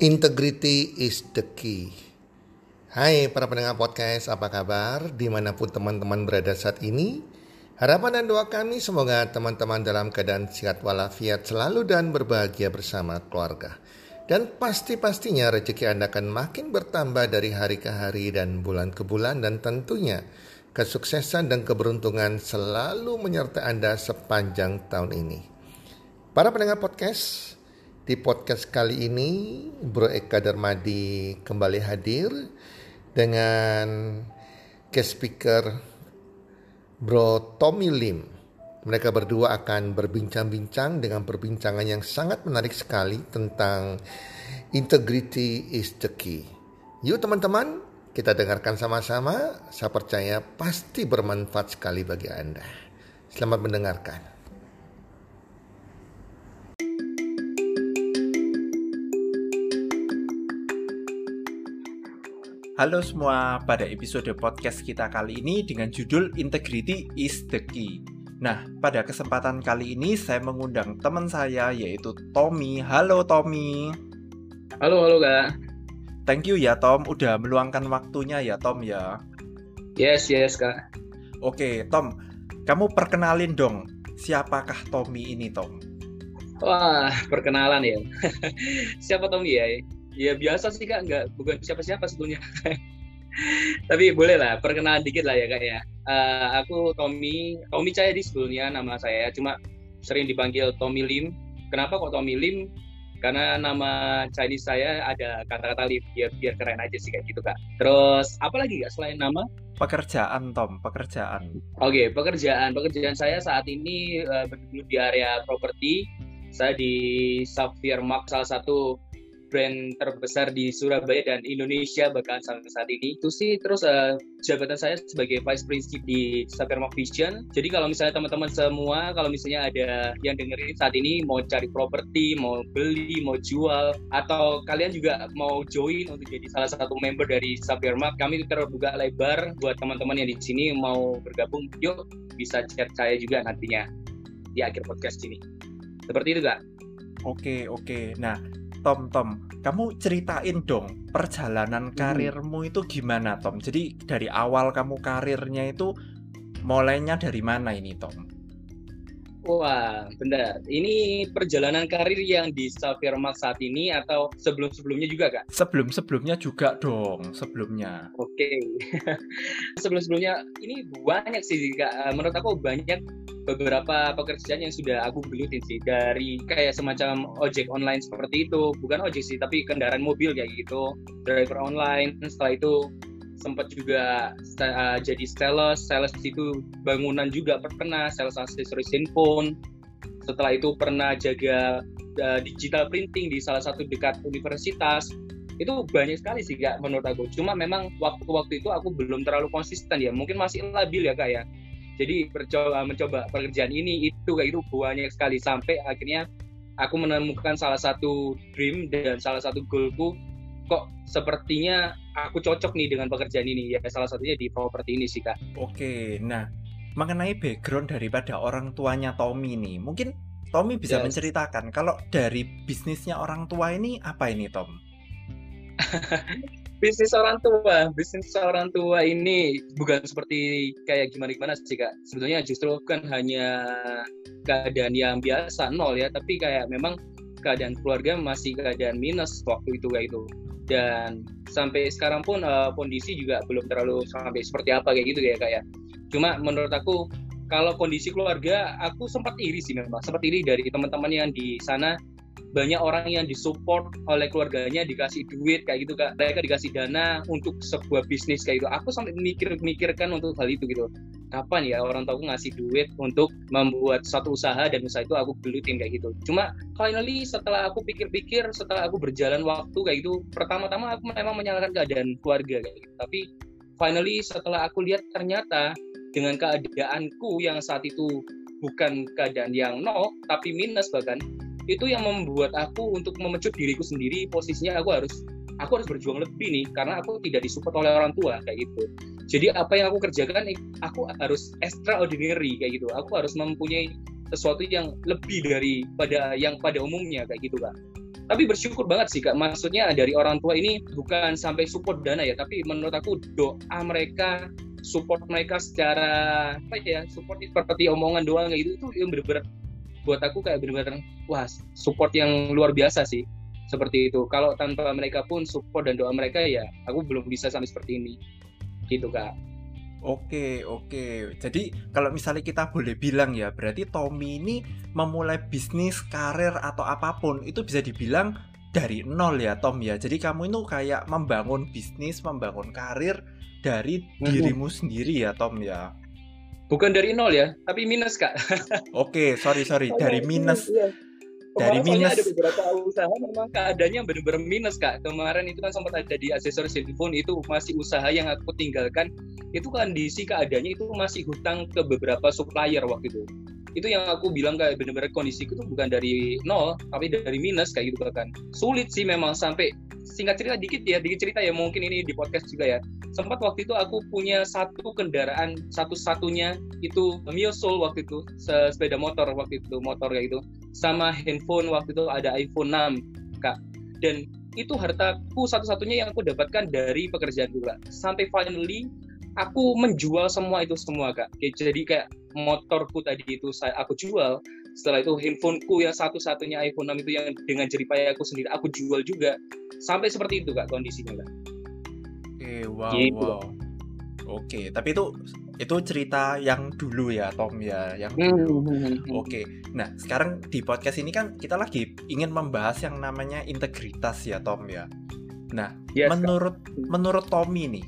Integrity is the key. Hai para pendengar podcast, apa kabar? Di mana pun teman-teman berada saat ini, harapan dan doa kami semoga teman-teman dalam keadaan sehat walafiat selalu dan berbahagia bersama keluarga. Dan pasti-pastinya rezeki Anda akan makin bertambah dari hari ke hari dan bulan ke bulan dan tentunya kesuksesan dan keberuntungan selalu menyertai Anda sepanjang tahun ini. Para pendengar podcast, di podcast kali ini, Bro Eka Darmadi kembali hadir dengan guest speaker Bro Tommy Lim. Mereka berdua akan berbincang-bincang dengan perbincangan yang sangat menarik sekali tentang integrity is the key. Yuk teman-teman, kita dengarkan sama-sama. Saya percaya pasti bermanfaat sekali bagi Anda. Selamat mendengarkan. Halo semua, pada episode podcast kita kali ini dengan judul Integrity is the Key. Nah, pada kesempatan kali ini saya mengundang teman saya yaitu Tommy. Halo Tommy. Halo, halo Kak. Thank you ya Tom, udah meluangkan waktunya ya Tom ya. Yes, yes Kak. Oke, Tom, kamu perkenalin dong, siapakah Tommy ini Tom? Wah, perkenalan ya. Siapa Tommy ya? Ya biasa sih kak. Nggak bukan siapa-siapa sebetulnya. Tapi boleh lah perkenalan dikit lah ya kak ya. Uh, aku Tommy Tommy di sebelumnya nama saya. Cuma sering dipanggil Tommy Lim. Kenapa kok Tommy Lim? Karena nama Chinese saya ada kata-kata Lim biar biar keren aja sih kayak gitu kak. Terus apa lagi kak selain nama? Pekerjaan Tom. Pekerjaan. Oke okay, pekerjaan. Pekerjaan saya saat ini uh, di area properti. Saya di Sapphire Mark salah satu brand terbesar di Surabaya dan Indonesia bahkan sampai saat ini. Itu sih terus uh, jabatan saya sebagai vice president di Saperma Vision jadi kalau misalnya teman-teman semua kalau misalnya ada yang dengerin saat ini mau cari properti mau beli mau jual atau kalian juga mau join untuk jadi salah satu member dari Saperma kami terbuka lebar buat teman-teman yang di sini mau bergabung. Yuk bisa chat saya juga nantinya di akhir podcast ini. Seperti itu kak. Oke, oke. Nah, Tom Tom kamu ceritain dong perjalanan hmm. karirmu itu gimana Tom jadi dari awal kamu karirnya itu mulainya dari mana ini Tom Wah, benar. Ini perjalanan karir yang di Safirmax saat ini atau sebelum-sebelumnya juga, Kak? Sebelum-sebelumnya juga dong, sebelumnya. Oke. Okay. Sebelum-sebelumnya ini banyak sih, Kak. Menurut aku banyak beberapa pekerjaan yang sudah aku gelutin sih dari kayak semacam ojek online seperti itu bukan ojek sih tapi kendaraan mobil kayak gitu driver online setelah itu sempat juga uh, jadi sales sales itu bangunan juga pernah sales aksesoris handphone. Setelah itu pernah jaga uh, digital printing di salah satu dekat universitas. Itu banyak sekali sih kak menurut aku. Cuma memang waktu-waktu itu aku belum terlalu konsisten ya. Mungkin masih labil ya kak ya. Jadi mencoba mencoba pekerjaan ini itu kayak itu banyak sekali. Sampai akhirnya aku menemukan salah satu dream dan salah satu goalku kok sepertinya aku cocok nih dengan pekerjaan ini ya salah satunya di properti ini sih kak. Oke, nah mengenai background daripada orang tuanya Tommy nih, mungkin Tommy bisa yes. menceritakan kalau dari bisnisnya orang tua ini apa ini Tom? bisnis orang tua bisnis orang tua ini bukan seperti kayak gimana gimana sih kak sebetulnya justru kan hanya keadaan yang biasa nol ya tapi kayak memang keadaan keluarga masih keadaan minus waktu itu kayak itu dan sampai sekarang pun uh, kondisi juga belum terlalu sampai seperti apa kayak gitu ya kak ya. Cuma menurut aku kalau kondisi keluarga aku sempat iri sih memang sempat iri dari teman-teman yang di sana. Banyak orang yang disupport oleh keluarganya dikasih duit kayak gitu kak. Mereka dikasih dana untuk sebuah bisnis kayak gitu. Aku sampai mikir-mikirkan untuk hal itu gitu kapan ya orang tua aku ngasih duit untuk membuat satu usaha dan usaha itu aku gelutin kayak gitu. Cuma finally setelah aku pikir-pikir setelah aku berjalan waktu kayak gitu pertama-tama aku memang menyalahkan keadaan keluarga kayak gitu. Tapi finally setelah aku lihat ternyata dengan keadaanku yang saat itu bukan keadaan yang nol tapi minus bahkan itu yang membuat aku untuk memecut diriku sendiri posisinya aku harus aku harus berjuang lebih nih karena aku tidak disupport oleh orang tua kayak gitu jadi apa yang aku kerjakan aku harus extraordinary kayak gitu. Aku harus mempunyai sesuatu yang lebih dari pada yang pada umumnya kayak gitu kan tapi bersyukur banget sih kak. Maksudnya dari orang tua ini bukan sampai support dana ya tapi menurut aku doa mereka support mereka secara apa ya support seperti omongan doang gitu itu yang bener-bener buat aku kayak bener-bener wah support yang luar biasa sih seperti itu. Kalau tanpa mereka pun support dan doa mereka ya aku belum bisa sampai seperti ini gitu kak Oke, oke. Jadi kalau misalnya kita boleh bilang ya, berarti Tommy ini memulai bisnis, karir atau apa pun itu bisa dibilang dari nol ya, Tom ya. Jadi kamu itu kayak membangun bisnis, membangun karir dari dirimu sendiri ya, Tom ya. Bukan dari nol ya, tapi minus kak. oke, sorry sorry, dari minus. Dari minus. ada beberapa usaha memang keadaannya benar-benar minus kak. Kemarin itu kan sempat ada di aksesoris handphone itu masih usaha yang aku tinggalkan. Itu kondisi keadaannya itu masih hutang ke beberapa supplier waktu itu. Itu yang aku bilang kayak benar-benar kondisi itu bukan dari nol tapi dari minus kayak gitu kan. Sulit sih memang sampai singkat cerita dikit ya dikit cerita ya mungkin ini di podcast juga ya. Sempat waktu itu aku punya satu kendaraan satu-satunya itu Mio Soul waktu itu sepeda motor waktu itu motor kayak gitu sama handphone waktu itu ada iPhone 6 kak. Dan itu hartaku satu-satunya yang aku dapatkan dari pekerjaan juga. Sampai finally aku menjual semua itu semua kak. Jadi kayak motorku tadi itu saya aku jual. Setelah itu handphoneku yang satu-satunya iPhone 6 itu yang dengan jeripaya aku sendiri aku jual juga. Sampai seperti itu kak kondisinya kak. Oke, wow, gitu. wow. Oke, tapi itu itu cerita yang dulu ya Tom ya, yang hmm, dulu. Hmm, hmm, Oke. Nah, sekarang di podcast ini kan kita lagi ingin membahas yang namanya integritas ya Tom ya. Nah, yes, menurut kan? menurut Tommy nih,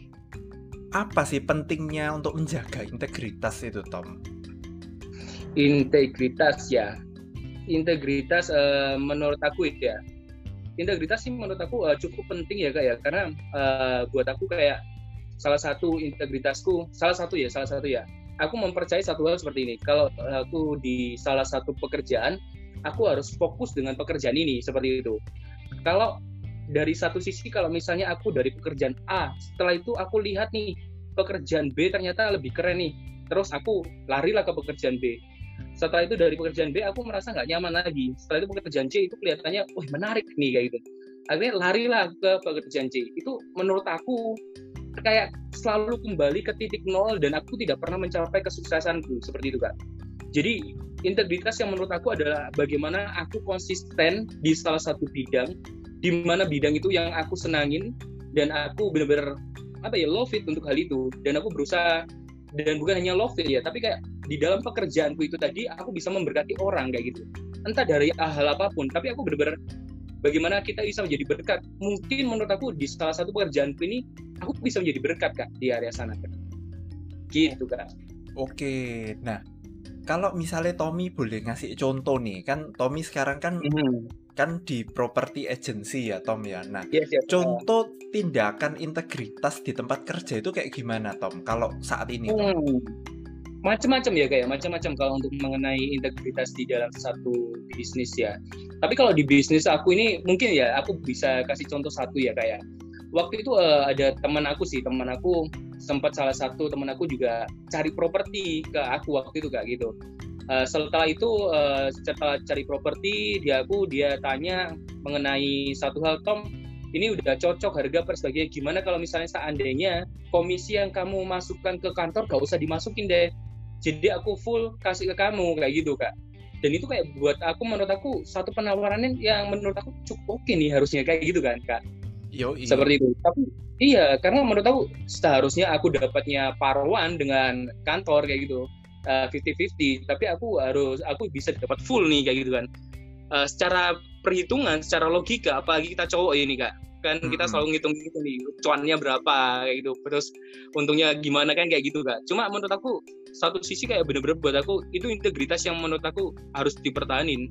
apa sih pentingnya untuk menjaga integritas itu Tom? Integritas ya. Integritas uh, menurut aku ya integritas sih menurut aku uh, cukup penting ya kak ya karena uh, buat aku kayak salah satu integritasku salah satu ya salah satu ya. Aku mempercayai satu hal seperti ini. Kalau aku di salah satu pekerjaan aku harus fokus dengan pekerjaan ini seperti itu. Kalau dari satu sisi kalau misalnya aku dari pekerjaan A setelah itu aku lihat nih pekerjaan B ternyata lebih keren nih. Terus aku larilah ke pekerjaan B. Setelah itu dari pekerjaan B aku merasa nggak nyaman lagi. Setelah itu pekerjaan C itu kelihatannya wah menarik nih kayak gitu. Akhirnya larilah ke pekerjaan C. Itu menurut aku kayak selalu kembali ke titik nol dan aku tidak pernah mencapai kesuksesanku seperti itu kak. Jadi integritas yang menurut aku adalah bagaimana aku konsisten di salah satu bidang di mana bidang itu yang aku senangin dan aku benar-benar apa ya love it untuk hal itu. Dan aku berusaha dan bukan hanya love it ya tapi kayak di dalam pekerjaanku itu tadi aku bisa memberkati orang kayak gitu. Entah dari hal apa pun tapi aku benar-benar bagaimana kita bisa menjadi berkat mungkin menurut aku di salah satu pekerjaanku ini aku bisa menjadi berkat kak di area sana kak. gitu kak oke nah kalau misalnya Tommy boleh ngasih contoh nih kan Tommy sekarang kan mm -hmm kan di property agency ya Tom ya. Nah, yes, yes, contoh tindakan integritas di tempat kerja itu kayak gimana Tom kalau saat ini? Hmm. Macam-macam ya kayak macam-macam kalau untuk mengenai integritas di dalam satu bisnis ya. Tapi kalau di bisnis aku ini mungkin ya aku bisa kasih contoh satu ya kayak waktu itu uh, ada teman aku sih teman aku sempat salah satu teman aku juga cari properti ke aku waktu itu kayak gitu Uh, setelah itu uh, setelah cari properti dia aku dia tanya mengenai satu hal Tom ini udah cocok harga per sebagainya gimana kalau misalnya seandainya komisi yang kamu masukkan ke kantor gak usah dimasukin deh jadi aku full kasih ke kamu kayak gitu kak. Dan itu kayak buat aku menurut aku satu penawaran yang menurut aku cukup oke nih harusnya kayak gitu kan kak? Yo, iya. seperti itu. Tapi iya karena menurut aku seharusnya aku dapatnya paruan dengan kantor kayak gitu. Uh, 50-50 tapi aku harus aku bisa dapat full nih kayak gitu kan. Uh, secara perhitungan secara logika apalagi kita cowok ini kak kan mm-hmm. kita selalu ngitung gitu nih cuannya berapa kayak gitu. Terus untungnya gimana kan kayak gitu kak. Cuma menurut aku satu sisi kayak bener-bener buat aku itu integritas yang menurut aku harus dipertahanin.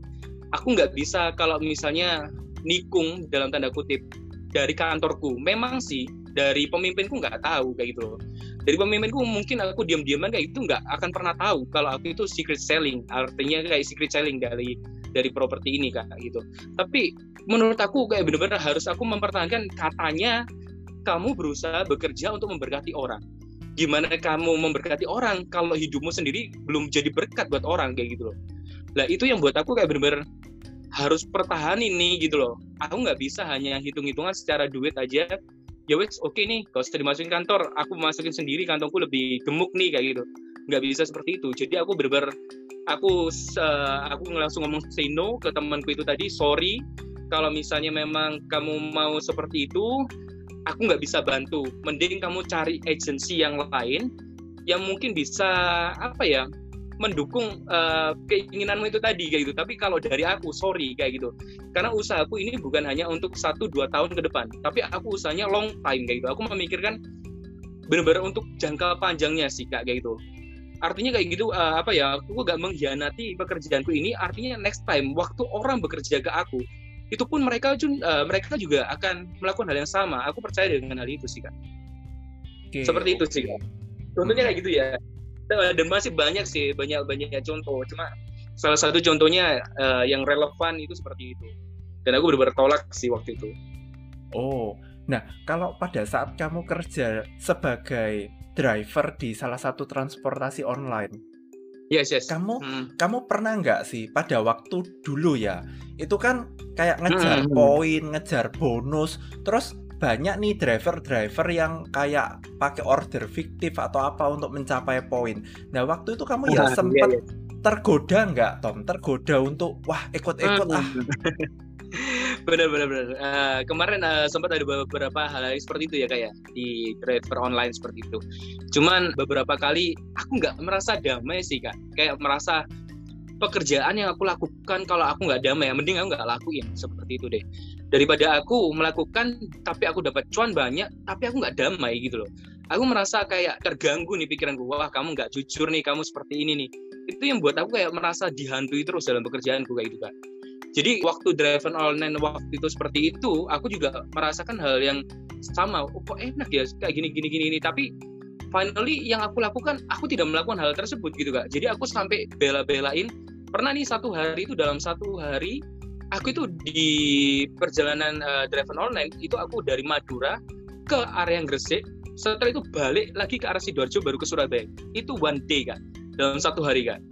Aku nggak bisa kalau misalnya nikung dalam tanda kutip dari kantorku. Memang sih dari pemimpinku nggak tahu kayak gitu loh. Dari pemimpinku mungkin aku diam-diaman kayak itu nggak akan pernah tahu kalau aku itu secret selling. Artinya kayak secret selling dari dari properti ini kak gitu. Tapi menurut aku kayak benar-benar harus aku mempertahankan katanya kamu berusaha bekerja untuk memberkati orang. Gimana kamu memberkati orang kalau hidupmu sendiri belum jadi berkat buat orang kayak gitu loh. Lah itu yang buat aku kayak benar-benar harus pertahanin nih gitu loh. Aku nggak bisa hanya hitung-hitungan secara duit aja. Ya wes oke okay nih kalau sudah dimasukin kantor. Aku masukin sendiri kantongku lebih gemuk nih kayak gitu. Nggak bisa seperti itu. Jadi aku bener-bener aku uh, aku langsung ngomong say no ke temanku itu tadi sorry kalau misalnya memang kamu mau seperti itu aku nggak bisa bantu mending kamu cari agensi yang lain yang mungkin bisa apa ya mendukung uh, keinginanmu itu tadi kayak gitu. Tapi kalau dari aku sorry kayak gitu. Karena usahaku ini bukan hanya untuk satu dua tahun ke depan, tapi aku usahanya long time kayak gitu. Aku memikirkan benar-benar untuk jangka panjangnya sih kak kayak gitu. Artinya kayak gitu uh, apa ya? Aku gak mengkhianati pekerjaanku ini. Artinya next time waktu orang bekerja ke aku, itu pun mereka uh, mereka juga akan melakukan hal yang sama. Aku percaya dengan hal itu sih kak. Okay, Seperti itu sih kak. Contohnya kayak gitu ya dan masih banyak sih banyak banyak contoh cuma salah satu contohnya uh, yang relevan itu seperti itu dan aku benar-benar tolak sih waktu itu oh nah kalau pada saat kamu kerja sebagai driver di salah satu transportasi online yes yes kamu hmm. kamu pernah nggak sih pada waktu dulu ya itu kan kayak ngejar hmm. poin ngejar bonus terus banyak nih driver-driver yang kayak pakai order fiktif atau apa untuk mencapai poin. Nah waktu itu kamu ya sempat iya, iya. tergoda nggak Tom? Tergoda untuk wah ikut-ikut ah. benar benar benar. Uh, kemarin uh, sempat ada beberapa hal seperti itu ya kayak ya, di driver online seperti itu. Cuman beberapa kali aku nggak merasa damai sih kak. Kayak merasa pekerjaan yang aku lakukan kalau aku nggak damai ya mending aku nggak lakuin seperti itu deh daripada aku melakukan tapi aku dapat cuan banyak tapi aku nggak damai gitu loh aku merasa kayak terganggu nih pikiranku wah kamu nggak jujur nih kamu seperti ini nih itu yang buat aku kayak merasa dihantui terus dalam pekerjaanku kayak gitu kan jadi waktu driver online waktu itu seperti itu aku juga merasakan hal yang sama. Oh, kok enak ya? Kayak gini gini gini ini tapi finally yang aku lakukan aku tidak melakukan hal tersebut gitu kak. Jadi aku sampai bela-belain. Pernah nih satu hari itu dalam satu hari aku itu di perjalanan uh, driver online itu aku dari Madura ke area Gresik. Setelah itu balik lagi ke arah sidoarjo baru ke Surabaya. Itu one day kan dalam satu hari kan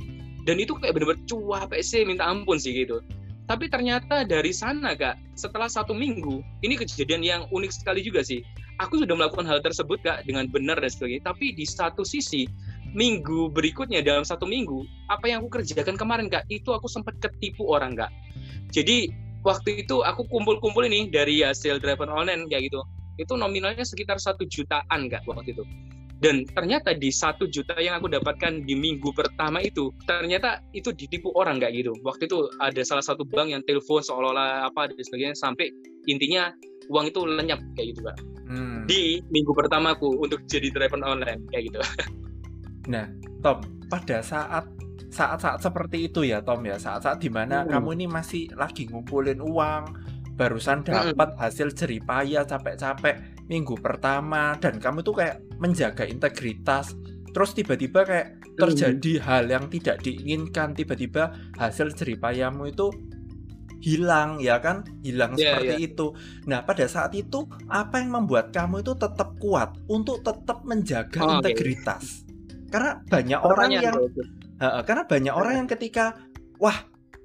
dan itu kayak bener-bener cuap sih minta ampun sih gitu tapi ternyata dari sana kak setelah satu minggu ini kejadian yang unik sekali juga sih. Aku sudah melakukan hal tersebut kak dengan benar dan sebagainya. Tapi di satu sisi minggu berikutnya dalam satu minggu apa yang aku kerjakan kemarin kak itu aku sempat ketipu orang kak. Jadi waktu itu aku kumpul-kumpul ini dari hasil driver online kayak gitu. Itu nominalnya sekitar satu jutaan kak waktu itu dan ternyata di satu juta yang aku dapatkan di minggu pertama itu ternyata itu ditipu orang nggak gitu waktu itu ada salah satu bank yang telepon seolah-olah apa dan sebagainya sampai intinya uang itu lenyap kayak gitu kak hmm. di minggu pertamaku untuk jadi driver online kayak gitu Nah, Tom, pada saat saat-saat seperti itu ya, Tom ya, saat-saat di mana hmm. kamu ini masih lagi ngumpulin uang, barusan dapat hmm. hasil jeripaya capek-capek minggu pertama, dan kamu tuh kayak menjaga integritas, terus tiba-tiba kayak terjadi hmm. hal yang tidak diinginkan, tiba-tiba hasil jeripayamu itu hilang ya kan? Hilang yeah, seperti yeah. itu. Nah pada saat itu apa yang membuat kamu itu tetap kuat untuk tetap menjaga oh, integritas? Karena banyak orang yang uh, karena banyak orang yang ketika wah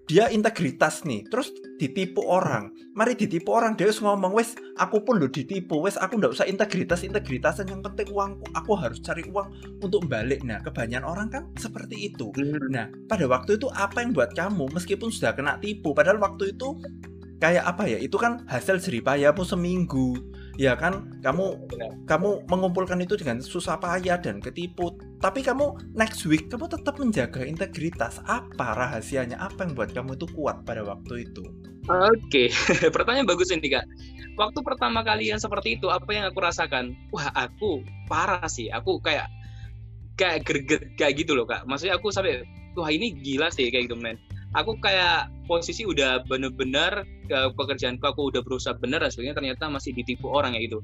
dia integritas nih terus ditipu orang. Mari ditipu orang dia ngomong wes aku pun lo ditipu wes aku ndak usah integritas integritasan yang penting uangku aku harus cari uang untuk balik. Nah kebanyakan orang kan seperti itu. Hmm. nah pada waktu itu apa yang buat kamu meskipun sudah kena tipu? Padahal waktu itu kayak apa ya itu kan hasil jeripayamu seminggu ya kan kamu kamu mengumpulkan itu dengan susah payah dan ketipu. Tapi kamu next week kamu tetap menjaga integritas. Apa rahasianya? Apa yang buat kamu itu kuat pada waktu itu? Oke okay. pertanyaan bagus ini kak. Waktu pertama kali yang seperti itu apa yang aku rasakan? Wah aku parah sih. Aku kayak kayak greget kayak gitu loh kak. Maksudnya aku sampai wah ini gila sih kayak gitu men aku kayak posisi udah bener-bener ke pekerjaanku aku udah berusaha bener sebagainya ternyata masih ditipu orang ya gitu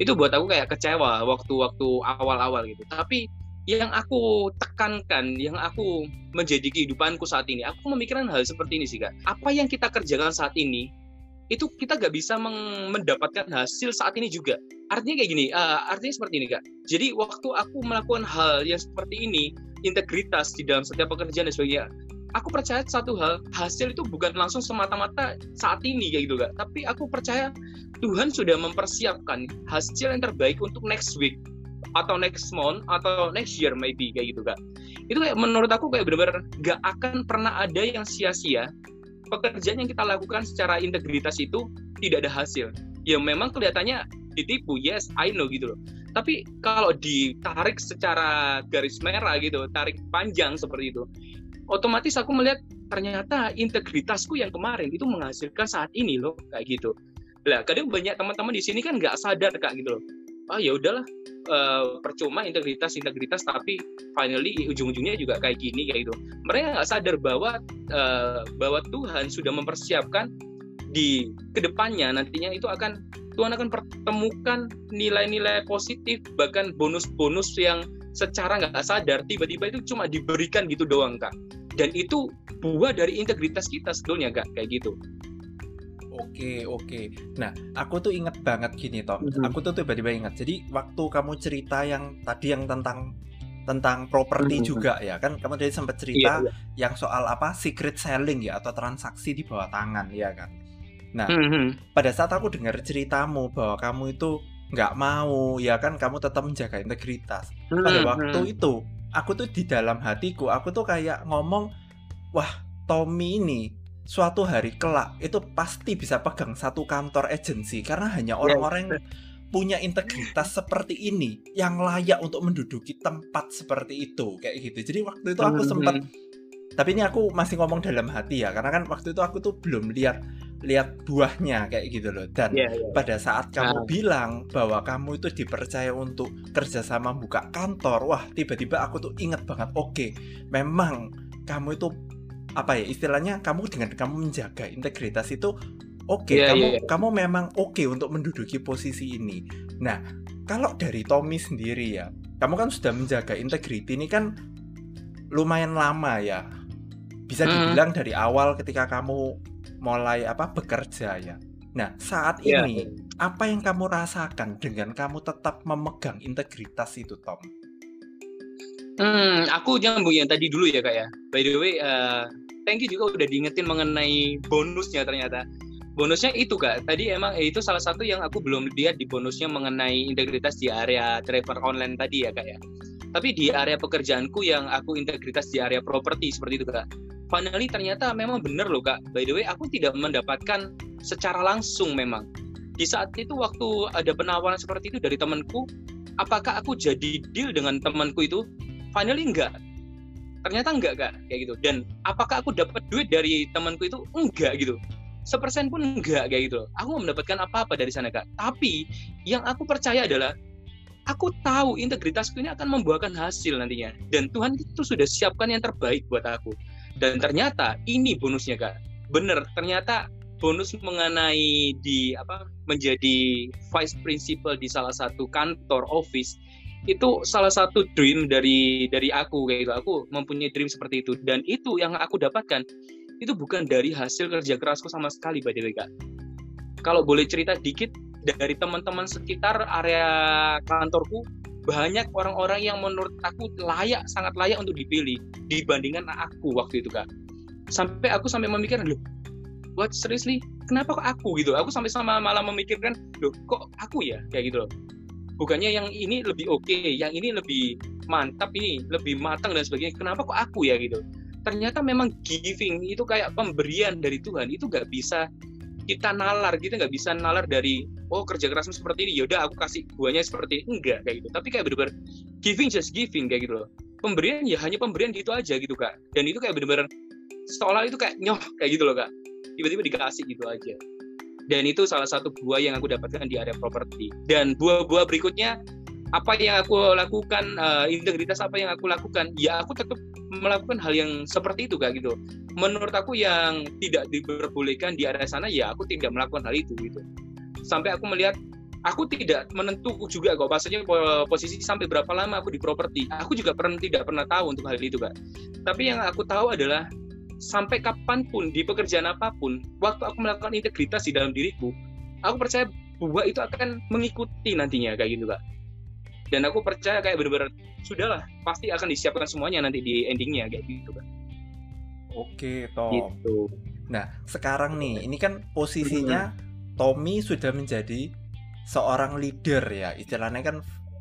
itu buat aku kayak kecewa waktu-waktu awal-awal gitu tapi yang aku tekankan, yang aku menjadi kehidupanku saat ini, aku memikirkan hal seperti ini sih kak. Apa yang kita kerjakan saat ini, itu kita gak bisa mendapatkan hasil saat ini juga. Artinya kayak gini, uh, artinya seperti ini kak. Jadi waktu aku melakukan hal yang seperti ini, integritas di dalam setiap pekerjaan dan sebagainya, aku percaya satu hal hasil itu bukan langsung semata-mata saat ini kayak gitu kak. Tapi aku percaya Tuhan sudah mempersiapkan hasil yang terbaik untuk next week atau next month atau next year maybe kayak gitu kak. Itu kayak menurut aku kayak benar-benar gak akan pernah ada yang sia-sia. Pekerjaan yang kita lakukan secara integritas itu tidak ada hasil. Ya memang kelihatannya ditipu yes I know gitu loh. Tapi kalau ditarik secara garis merah gitu tarik panjang seperti itu otomatis aku melihat ternyata integritasku yang kemarin itu menghasilkan saat ini loh kayak gitu. Lah kadang banyak teman-teman di sini kan nggak sadar kak gitu loh. Ah ya udahlah uh, percuma integritas integritas tapi finally ujung-ujungnya juga kayak gini kayak gitu. Mereka nggak sadar bahwa uh, bahwa Tuhan sudah mempersiapkan di ke depannya nantinya itu akan Tuhan akan pertemukan nilai-nilai positif bahkan bonus-bonus yang secara nggak sadar tiba-tiba itu cuma diberikan gitu doang kak dan itu buah dari integritas kita sebetulnya kak kayak gitu Oke oke. Nah aku tuh inget banget gini Tom. Mm-hmm. Aku tuh tiba-tiba ingat. Jadi waktu kamu cerita yang tadi yang tentang tentang properti mm-hmm. juga ya kan kamu tadi sempat cerita yeah, yeah. yang soal apa secret selling ya atau transaksi di bawah tangan ya kan. Nah, mm-hmm. pada saat aku dengar ceritamu bahwa kamu itu nggak mau, ya kan kamu tetap menjaga integritas. Pada waktu itu, aku tuh di dalam hatiku, aku tuh kayak ngomong, wah Tommy ini suatu hari kelak itu pasti bisa pegang satu kantor agensi karena hanya iya, orang-orang yeah. punya integritas seperti ini yang layak untuk menduduki tempat seperti itu kayak gitu. Jadi waktu itu aku sempat tapi ini aku masih ngomong dalam hati ya karena kan waktu itu aku tuh belum lihat lihat buahnya kayak gitu loh dan yeah, yeah. pada saat kamu uh. bilang bahwa kamu itu dipercaya untuk kerjasama buka kantor wah tiba-tiba aku tuh inget banget oke okay, memang kamu itu apa ya istilahnya kamu dengan kamu menjaga integritas itu oke okay, yeah, kamu yeah, yeah. kamu memang oke okay untuk menduduki posisi ini nah kalau dari Tommy sendiri ya kamu kan sudah menjaga integriti ini kan lumayan lama ya bisa dibilang hmm. dari awal ketika kamu mulai apa bekerja ya. Nah, saat yeah. ini apa yang kamu rasakan dengan kamu tetap memegang integritas itu, Tom? Hmm, aku nyambung yang tadi dulu ya, Kak ya. By the way, uh, thank you juga udah diingetin mengenai bonusnya ternyata. Bonusnya itu kak, tadi emang eh, itu salah satu yang aku belum lihat di bonusnya mengenai integritas di area driver online tadi ya kak ya. Tapi di area pekerjaanku yang aku integritas di area properti seperti itu kak finally ternyata memang benar loh kak. By the way aku tidak mendapatkan secara langsung memang. Di saat itu waktu ada penawaran seperti itu dari temanku apakah aku jadi deal dengan temanku itu? Finally enggak. Ternyata enggak kak. Kayak gitu. Dan apakah aku dapat duit dari temanku itu? Enggak gitu. Sepersen pun enggak kayak gitu aku mendapatkan apa-apa dari sana kak. Tapi yang aku percaya adalah aku tahu integritasku ini akan membuahkan hasil nantinya. Dan Tuhan itu sudah siapkan yang terbaik buat aku dan ternyata ini bonusnya kak. Bener ternyata bonus mengenai di apa menjadi vice principal di salah satu kantor office itu salah satu dream dari dari aku kayak gitu. Aku mempunyai dream seperti itu. Dan itu yang aku dapatkan itu bukan dari hasil kerja kerasku sama sekali by the kak. Kalau boleh cerita dikit dari teman-teman sekitar area kantorku banyak orang-orang yang menurut aku layak sangat layak untuk dipilih dibandingkan aku waktu itu kak. Sampai aku sampai memikirkan loh what seriously? Kenapa kok aku? Gitu. Aku sampai sama malah memikirkan loh kok aku ya? Kayak gitu loh. Bukannya yang ini lebih oke okay, yang ini lebih mantap ini lebih matang dan sebagainya. Kenapa kok aku ya? Gitu. Ternyata memang giving itu kayak pemberian dari Tuhan. Itu gak bisa kita nalar kita nggak bisa nalar dari oh kerja kerasmu seperti ini yaudah aku kasih buahnya seperti ini. Enggak kayak gitu. Tapi kayak bener-bener giving just giving kayak gitu loh. Pemberian ya hanya pemberian gitu aja gitu kak. Dan itu kayak bener-bener seolah itu kayak nyoh kayak gitu loh kak. Tiba-tiba dikasih gitu aja. Dan itu salah satu buah yang aku dapatkan di area properti. Dan buah-buah berikutnya apa yang aku lakukan uh, integritas apa yang aku lakukan ya aku tetap melakukan hal yang seperti itu kak gitu. Menurut aku yang tidak diperbolehkan di area sana ya aku tidak melakukan hal itu gitu. Sampai aku melihat aku tidak menentu juga kok maksudnya posisi sampai berapa lama aku di properti. Aku juga pernah tidak pernah tahu untuk hal itu kak. Tapi yang aku tahu adalah sampai kapan pun di pekerjaan apa pun waktu aku melakukan integritas di dalam diriku aku percaya bahwa itu akan mengikuti nantinya kayak gitu kak dan aku percaya kayak bener-bener sudahlah pasti akan disiapkan semuanya nanti di endingnya kayak gitu kan Oke, Tom. Gitu. Nah, sekarang nih, ini kan posisinya Tommy sudah menjadi seorang leader ya. Istilahnya kan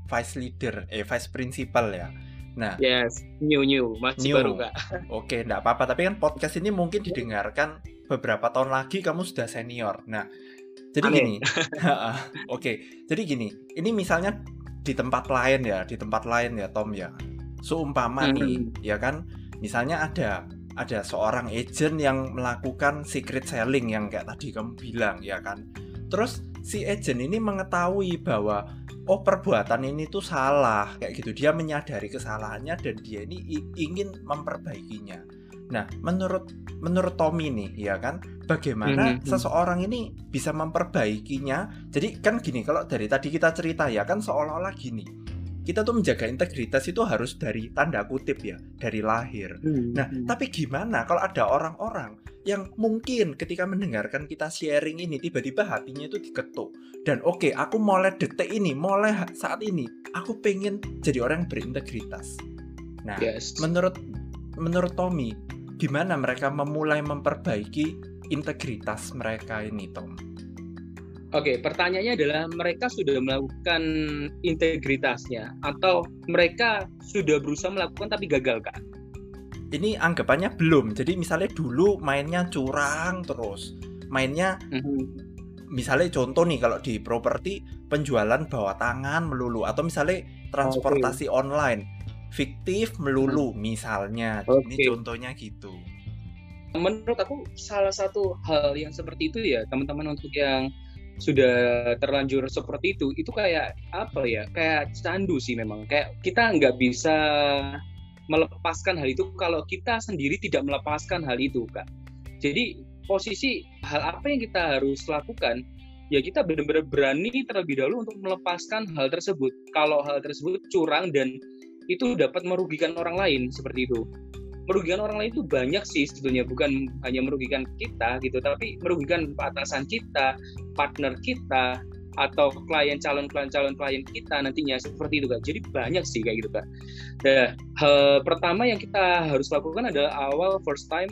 vice leader, eh vice principal ya. Nah, Yes, new new, masih New. baru kak. oke, enggak apa-apa. Tapi kan podcast ini mungkin didengarkan beberapa tahun lagi kamu sudah senior. Nah, jadi gini. Amin. oke, jadi gini. Ini misalnya di tempat lain ya, di tempat lain ya, Tom ya. Seumpama nih, ya kan, misalnya ada ada seorang agent yang melakukan secret selling yang kayak tadi kamu bilang ya kan. Terus si agent ini mengetahui bahwa oh perbuatan ini tuh salah kayak gitu. Dia menyadari kesalahannya dan dia ini ingin memperbaikinya. Nah, menurut menurut Tommy nih ya kan, bagaimana Mhm. seseorang ini bisa memperbaikinya? Jadi kan gini, kalau dari tadi kita cerita ya kan seolah-olah gini. Kita tuh menjaga integritas itu harus dari tanda kutip ya, dari lahir. Nah, tapi gimana kalau ada orang-orang yang mungkin ketika mendengarkan kita sharing ini tiba-tiba hatinya itu diketuk dan oke aku mulai detik ini mulai saat ini aku pengen jadi orang yang berintegritas. Nah, yes. menurut menurut Tommy gimana mereka memulai memperbaiki integritas mereka ini Tom? Oke, pertanyaannya adalah mereka sudah melakukan integritasnya atau mereka sudah berusaha melakukan tapi gagal kak? Ini anggapannya belum. Jadi misalnya dulu mainnya curang terus. Mainnya misalnya contoh nih kalau di properti penjualan bawah tangan melulu atau misalnya transportasi online fiktif melulu misalnya. Ini Oke. contohnya gitu. Menurut aku salah satu hal yang seperti itu ya teman-teman untuk yang sudah terlanjur seperti itu itu kayak apa ya? Kayak candu sih memang. Kayak kita nggak bisa melepaskan hal itu kalau kita sendiri tidak melepaskan hal itu kak. Jadi posisi hal apa yang kita harus lakukan ya kita benar-benar berani terlebih dahulu untuk melepaskan hal tersebut. Kalau hal tersebut curang dan itu dapat merugikan orang lain seperti itu. Merugikan orang lain itu banyak sih sebetulnya bukan hanya merugikan kita gitu tapi merugikan atasan kita partner kita atau klien calon klien calon klien kita nantinya seperti itu kak. Jadi banyak sih kayak gitu kak. Nah hal pertama yang kita harus lakukan adalah awal first time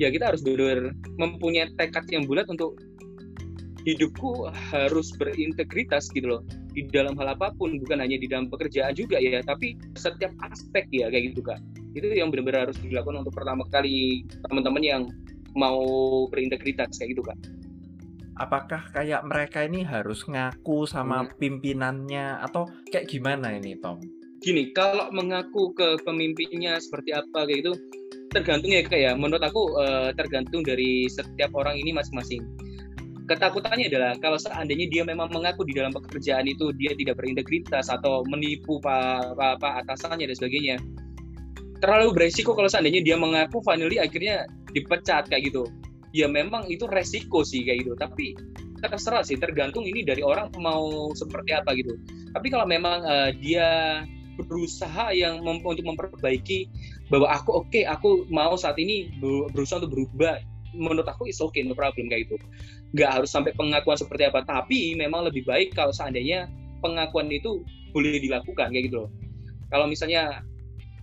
ya kita harus benar mempunyai tekad yang bulat untuk hidupku harus berintegritas gitu loh. Di dalam hal apa pun bukan hanya di dalam pekerjaan juga ya tapi setiap aspek ya kayak gitu kak. Itu yang benar-benar harus dilakukan untuk pertama kali teman-teman yang mau berintegritas kayak gitu kak. Apakah kayak mereka ini harus ngaku sama Hmm. pimpinannya? Atau kayak gimana ini Tom? Gini kalau mengaku ke pemimpinnya seperti apa kayak gitu tergantung ya kayak menurut aku eh, tergantung dari setiap orang ini masing-masing ketakutannya adalah kalau seandainya dia memang mengaku di dalam pekerjaan itu dia tidak berintegritas atau menipu pak pa, atasannya dan sebagainya terlalu beresiko kalau seandainya dia mengaku finally akhirnya dipecat kayak gitu. Ya memang itu resiko sih kayak gitu. Tapi terserah sih tergantung ini dari orang mau seperti apa gitu. Tapi kalau memang eh, dia berusaha yang mem- untuk memperbaiki bahwa aku oke aku mau saat ini ber- berusaha untuk berubah menurut aku is okay no problem kayak gitu nggak harus sampai pengakuan seperti apa tapi memang lebih baik kalau seandainya pengakuan itu boleh dilakukan kayak gitu loh kalau misalnya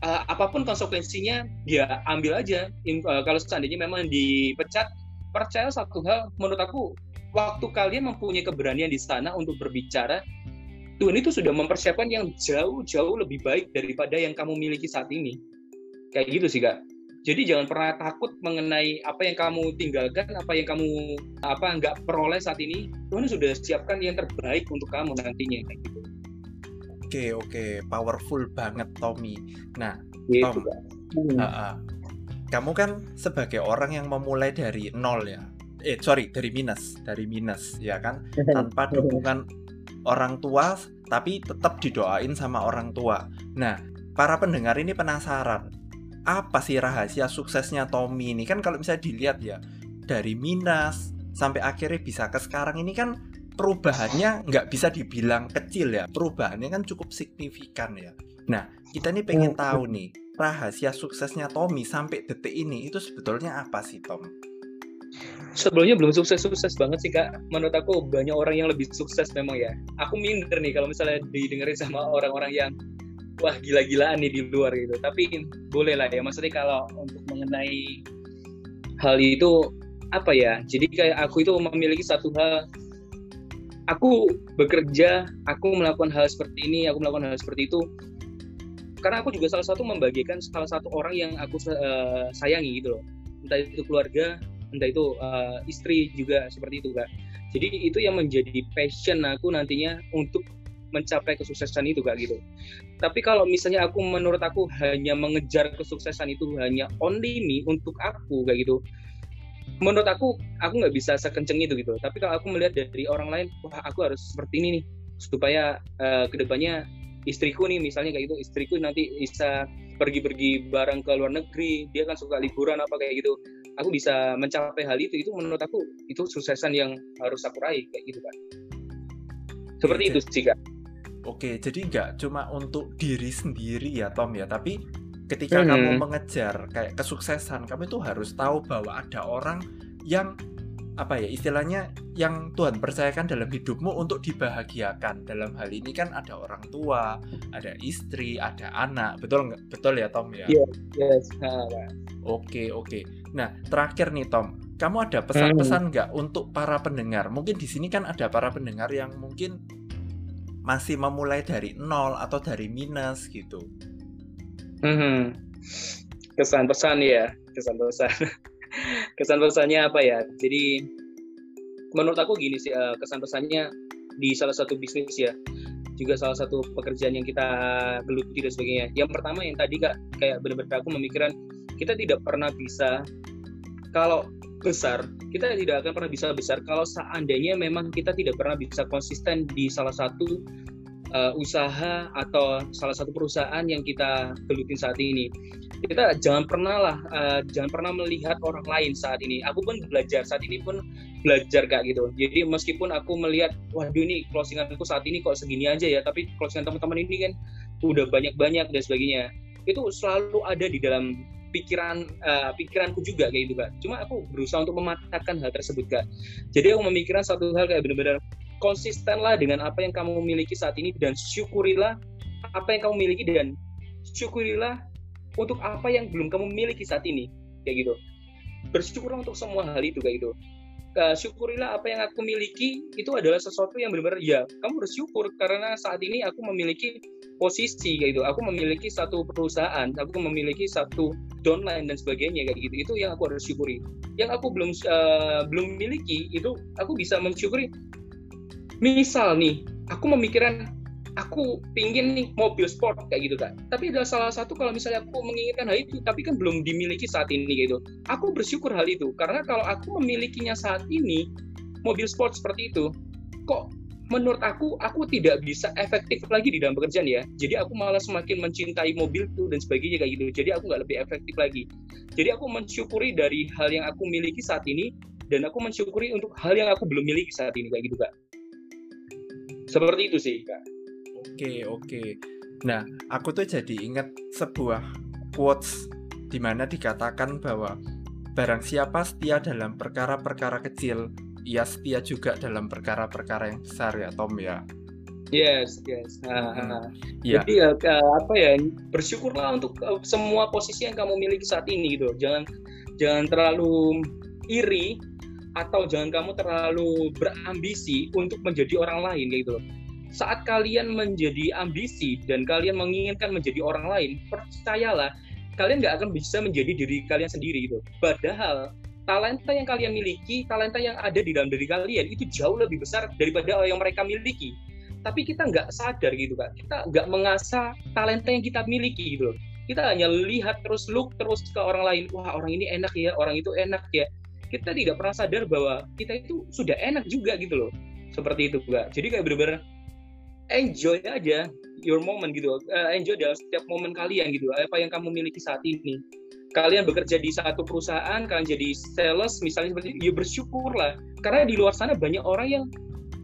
eh, apa pun konsekuensinya ya ambil aja In- eh, kalau seandainya memang dipecat percaya satu hal menurut aku waktu kalian mempunyai keberanian di sana untuk berbicara Tuhan itu sudah mempersiapkan yang jauh-jauh lebih baik daripada yang kamu miliki saat ini. Kayak gitu sih kak. Jadi jangan pernah takut mengenai apa yang kamu tinggalkan, apa yang kamu apa nggak peroleh saat ini. Tuhan sudah siapkan yang terbaik untuk kamu nantinya. Kayak gitu. oke oke powerful banget Tommy nah Gitu, Tom. Ah, ah. kamu kan sebagai orang yang memulai dari nol ya eh sorry dari minus dari minus ya kan tanpa dukungan orang tua tapi tetap didoain sama orang tua. Nah, para pendengar ini penasaran. Apa sih rahasia suksesnya Tommy ini? Kan kalau misalnya dilihat ya dari minus sampai akhirnya bisa ke sekarang ini kan perubahannya nggak bisa dibilang kecil ya. Perubahannya kan cukup signifikan ya. Nah, kita ini pengen tahu nih rahasia suksesnya Tommy sampai detik ini itu sebetulnya apa sih Tom? Sebelumnya belum sukses-sukses banget sih kak. Menurut aku banyak orang yang lebih sukses memang ya. Aku minder nih kalau misalnya didengerin sama orang-orang yang wah gila-gilaan nih di luar gitu. Tapi boleh lah ya. Maksudnya kalau untuk mengenai hal itu apa ya jadi kayak aku itu memiliki satu hal aku bekerja aku melakukan hal seperti ini aku melakukan hal seperti itu karena aku juga salah satu membagikan salah satu orang yang aku uh, sayangi gitu loh entah itu keluarga entah itu uh, istri juga seperti itu kak jadi itu yang menjadi passion aku nantinya untuk mencapai kesuksesan itu kak gitu. Tapi kalau misalnya aku menurut aku hanya mengejar kesuksesan itu hanya only me untuk aku kayak gitu menurut aku aku nggak bisa sekenceng itu gitu. Tapi kalau aku melihat dari orang lain wah aku harus seperti ini nih supaya uh, ke depannya istriku nih misalnya kayak gitu. Istriku nanti bisa pergi-pergi bareng ke luar negeri dia kan suka liburan apa kayak gitu. Aku bisa mencapai hal itu itu menurut aku itu suksesan yang harus aku raih kayak gitu kan seperti Oke, itu sih kak Oke, jadi nggak cuma untuk diri sendiri ya Tom ya, tapi ketika hmm. kamu mengejar kayak kesuksesan, kamu itu harus tahu bahwa ada orang yang apa ya istilahnya yang Tuhan percayakan dalam hidupmu untuk dibahagiakan. Dalam hal ini kan ada orang tua ada istri ada anak. Betul nggak? Betul ya Tom ya? Yeah, yes oke oke. Nah terakhir nih Tom. Kamu ada pesan-pesan nggak hmm. untuk para pendengar? Mungkin di sini kan ada para pendengar yang mungkin masih memulai dari nol atau dari minus gitu. Hmm. kesan pesan ya kesan pesan kesan pesannya apa ya? Jadi menurut aku gini sih uh, kesan pesannya di salah satu bisnis ya. Juga salah satu pekerjaan yang kita geluti dan sebagainya. Yang pertama yang tadi kak kayak benar-benar aku memikirkan kita tidak pernah bisa kalau besar kita tidak akan pernah bisa besar kalau seandainya memang kita tidak pernah bisa konsisten di salah satu uh, usaha atau salah satu perusahaan yang kita gelutin saat ini. Kita jangan pernah lah, uh, jangan pernah melihat orang lain saat ini. Aku pun belajar saat ini pun belajar kak gitu. Jadi meskipun aku melihat, waduh ini closinganku saat ini kok segini aja ya, tapi closingan teman-teman ini kan udah banyak-banyak dan sebagainya. Itu selalu ada di dalam pikiran uh, pikiranku juga kayak gitu kak. Cuma aku berusaha untuk mematahkan hal tersebut kak. Jadi aku memikirkan satu hal kayak benar-benar konsistenlah dengan apa yang kamu miliki saat ini dan syukurilah apa yang kamu miliki dan syukurilah untuk apa yang belum kamu miliki saat ini kayak gitu bersyukurlah untuk semua hal itu kayak gitu uh, syukurilah apa yang aku miliki itu adalah sesuatu yang benar-benar ya kamu bersyukur karena saat ini aku memiliki posisi kayak gitu. Aku memiliki satu perusahaan aku memiliki satu downline dan sebagainya kayak gitu. Itu yang aku harus syukuri. Yang aku belum uh, belum miliki itu aku bisa mensyukuri. Misal nih aku memikirkan aku pingin nih mobil sport kayak gitu kan tapi adalah salah satu kalau misalnya aku menginginkan hal itu tapi kan belum dimiliki saat ini gitu. Aku bersyukur hal itu karena kalau aku memilikinya saat ini mobil sport seperti itu kok menurut aku aku tidak bisa efektif lagi di dalam pekerjaan ya. Jadi aku malah semakin mencintai mobilku dan sebagainya kayak gitu. Jadi aku nggak lebih efektif lagi. Jadi aku mensyukuri dari hal yang aku miliki saat ini dan aku mensyukuri untuk hal yang aku belum miliki saat ini kayak gitu kak. Seperti itu sih kak oke oke nah aku tuh jadi ingat sebuah quotes di mana dikatakan bahwa barang siapa setia dalam perkara-perkara kecil ia setia juga dalam perkara-perkara yang besar ya Tom ya Yes, yes. Hmm. Yeah. Jadi ya apa ya bersyukurlah untuk uh, semua posisi yang kamu miliki saat ini gitu. Jangan jangan terlalu iri atau jangan kamu terlalu berambisi untuk menjadi orang lain gitu. Saat kalian menjadi ambisi dan kalian menginginkan menjadi orang lain, percayalah kalian nggak akan bisa menjadi diri kalian sendiri gitu. Padahal talenta yang kalian miliki, talenta yang ada di dalam diri kalian itu jauh lebih besar daripada yang mereka miliki. Tapi kita nggak sadar gitu kan, kita nggak mengasah talenta yang kita miliki gitu. Kita hanya lihat terus look terus ke orang lain, wah orang ini enak ya, orang itu enak ya kita tidak pernah sadar bahwa kita itu sudah enak juga gitu loh seperti itu enggak jadi kayak bener-bener enjoy aja your moment gitu. Uh, enjoy dalam setiap momen kalian gitu apa yang kamu miliki saat ini. Kalian bekerja di satu perusahaan kalian jadi sales misalnya seperti itu ya bersyukurlah. Karena di luar sana banyak orang yang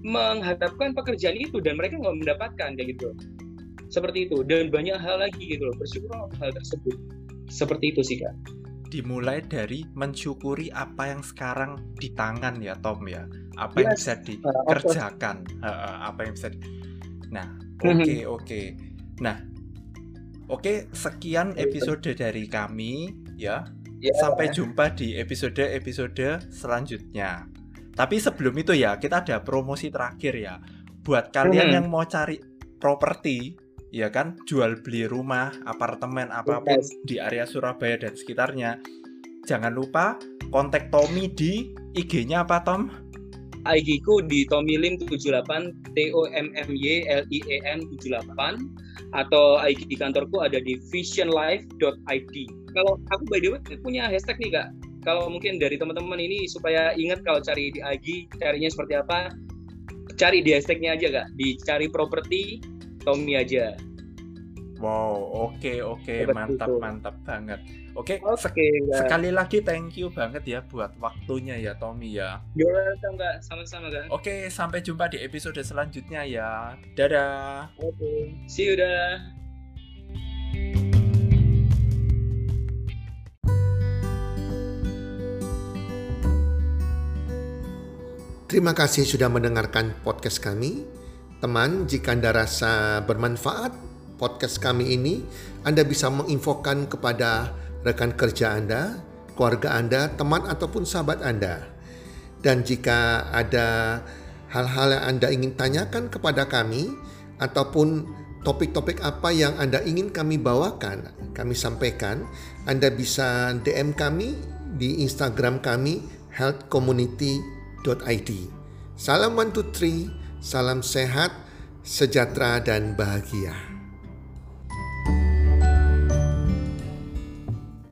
mengharapkan pekerjaan itu dan mereka nggak mendapatkan kayak gitu. Seperti itu. Dan banyak hal lagi gitu loh bersyukur hal tersebut. Seperti itu sih kak. Dimulai dari mensyukuri apa yang sekarang di tangan ya Tom ya. Apa yes. yang bisa dikerjakan. Uh, apa yang bisa di... nah mhm. oke okay, oke okay. nah oke okay, sekian episode dari kami ya Ya. sampai jumpa di episode-episode selanjutnya. Tapi sebelum itu ya, kita ada promosi terakhir ya. Buat kalian Hmm. yang mau cari properti, ya kan, jual beli rumah, apartemen apa pun Yes. di area Surabaya dan sekitarnya, jangan lupa kontak Tommy di IG-nya apa Tom? IG ku di Tomilin 78 T O M M Y L I E N 78 atau IG di kantorku ada di visionlife.id. Kalau aku by the way punya hashtag nih Kak. Kalau mungkin dari teman-teman ini supaya ingat kalau cari di IG carinya seperti apa, cari di hashtagnya aja Kak. Dicari properti Tommy aja. Wow, oke oke, Seperti mantap itu. mantap banget. Oke, sek- Kak. sekali lagi thank you banget ya buat waktunya ya Tommy ya. You're welcome Kak. Sama-sama Kak. Oke, sampai jumpa di episode selanjutnya ya. Dadah. Oke. See you dah. Terima kasih sudah mendengarkan podcast kami. Teman, jika Anda rasa bermanfaat podcast kami ini, Anda bisa menginfokan kepada rekan kerja Anda, keluarga Anda, teman ataupun sahabat Anda. Dan jika ada hal-hal yang Anda ingin tanyakan kepada kami ataupun topik-topik apa yang Anda ingin kami bawakan, kami sampaikan, Anda bisa DM kami di Instagram kami healthcommunity.id. Salam one two three, salam sehat, sejahtera dan bahagia.